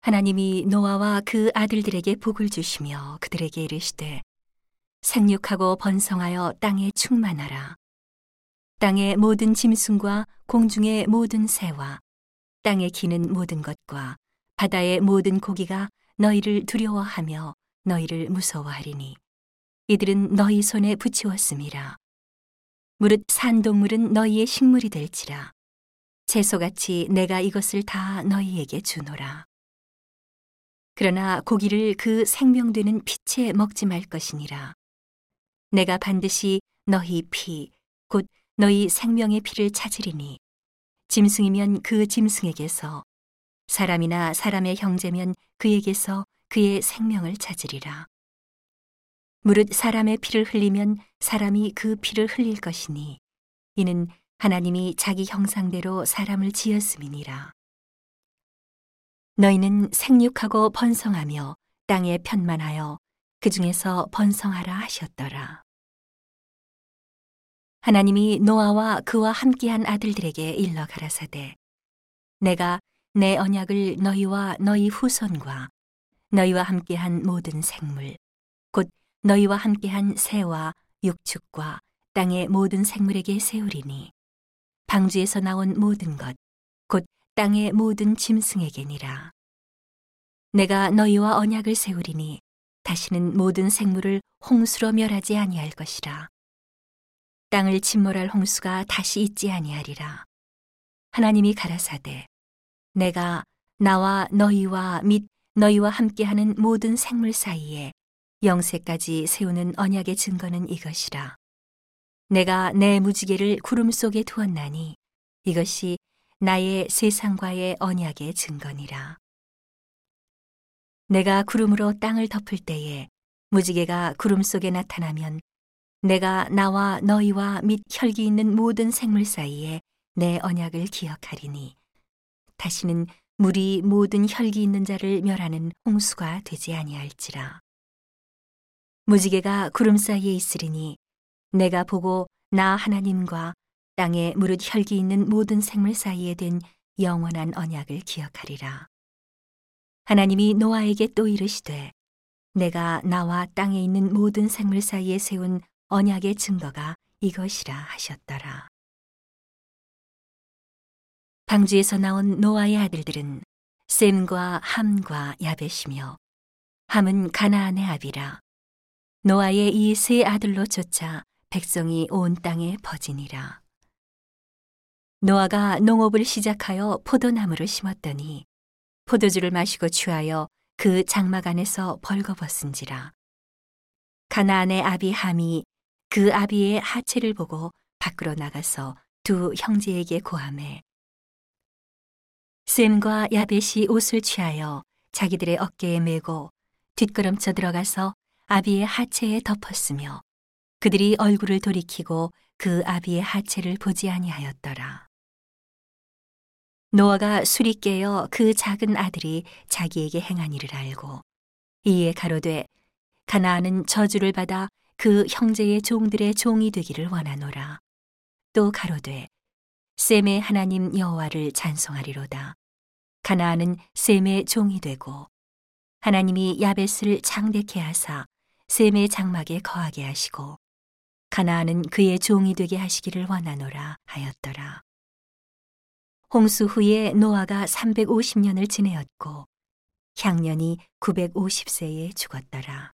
하나님이 노아와 그 아들들에게 복을 주시며 그들에게 이르시되 생육하고 번성하여 땅에 충만하라. 땅의 모든 짐승과 공중의 모든 새와 땅에 기는 모든 것과 바다의 모든 고기가 너희를 두려워하며 너희를 무서워하리니 이들은 너희 손에 붙이었음이라. 무릇 산 동물은 너희의 식물이 될지라. 채소같이 내가 이것을 다 너희에게 주노라. 그러나 고기를 그 생명되는 피채 먹지 말 것이니라. 내가 반드시 너희 피, 곧 너희 생명의 피를 찾으리니, 짐승이면 그 짐승에게서, 사람이나 사람의 형제면 그에게서 그의 생명을 찾으리라. 무릇 사람의 피를 흘리면 사람이 그 피를 흘릴 것이니, 이는 하나님이 자기 형상대로 사람을 지었음이니라. 너희는 생육하고 번성하며 땅에 편만하여 그 중에서 번성하라 하셨더라. 하나님이 노아와 그와 함께한 아들들에게 일러 가라사대 내가 내 언약을 너희와 너희 후손과 너희와 함께한 모든 생물 곧 너희와 함께한 새와 육축과 땅의 모든 생물에게 세우리니 방주에서 나온 모든 것곧 땅의 모든 짐승에게니라 내가 너희와 언약을 세우리니 다시는 모든 생물을 홍수로 멸하지 아니할 것이라 땅을 침몰할 홍수가 다시 있지 아니하리라. 하나님이 가라사대 내가 나와 너희와 및 너희와 함께하는 모든 생물 사이에 영세까지 세우는 언약의 증거는 이것이라. 내가 내 무지개를 구름 속에 두었나니 이것이 나의 세상과의 언약의 증거니라. 내가 구름으로 땅을 덮을 때에 무지개가 구름 속에 나타나면 내가 나와 너희와 및 혈기 있는 모든 생물 사이에 내 언약을 기억하리니 다시는 물이 모든 혈기 있는 자를 멸하는 홍수가 되지 아니할지라 무지개가 구름 사이에 있으리니 내가 보고 나 하나님과 땅에 무릇 혈기 있는 모든 생물 사이에 된 영원한 언약을 기억하리라 하나님이 노아에게 또 이르시되 내가 나와 땅에 있는 모든 생물 사이에 세운 언약의 증거가 이것이라 하셨더라. 방주에서 나온 노아의 아들들은 셈과 함과 야벳이며 함은 가나안의 아비라 노아의 이 세 아들로 쫓아 백성이 온 땅에 퍼지니라. 노아가 농업을 시작하여 포도나무를 심었더니 포도주를 마시고 취하여 그 장막 안에서 벌거벗은지라. 가나안의 아비 함이 그 아비의 하체를 보고 밖으로 나가서 두 형제에게 고함해 셈과 야벳이 옷을 취하여 자기들의 어깨에 메고 뒷걸음쳐 들어가서 아비의 하체에 덮었으며 그들이 얼굴을 돌이키고 그 아비의 하체를 보지 아니하였더라. 노아가 술이 깨어 그 작은 아들이 자기에게 행한 일을 알고 이에 가로되 가나안은 저주를 받아 그 형제의 종들의 종이 되기를 원하노라. 또 가로되 셈의 하나님 여호와를 찬송하리로다. 가나안은 셈의 종이 되고 하나님이 야벳을 장대케 하사 셈의 장막에 거하게 하시고 가나안은 그의 종이 되게 하시기를 원하노라 하였더라. 홍수 후에 노아가 350년을 지내었고 향년이 950세에 죽었더라.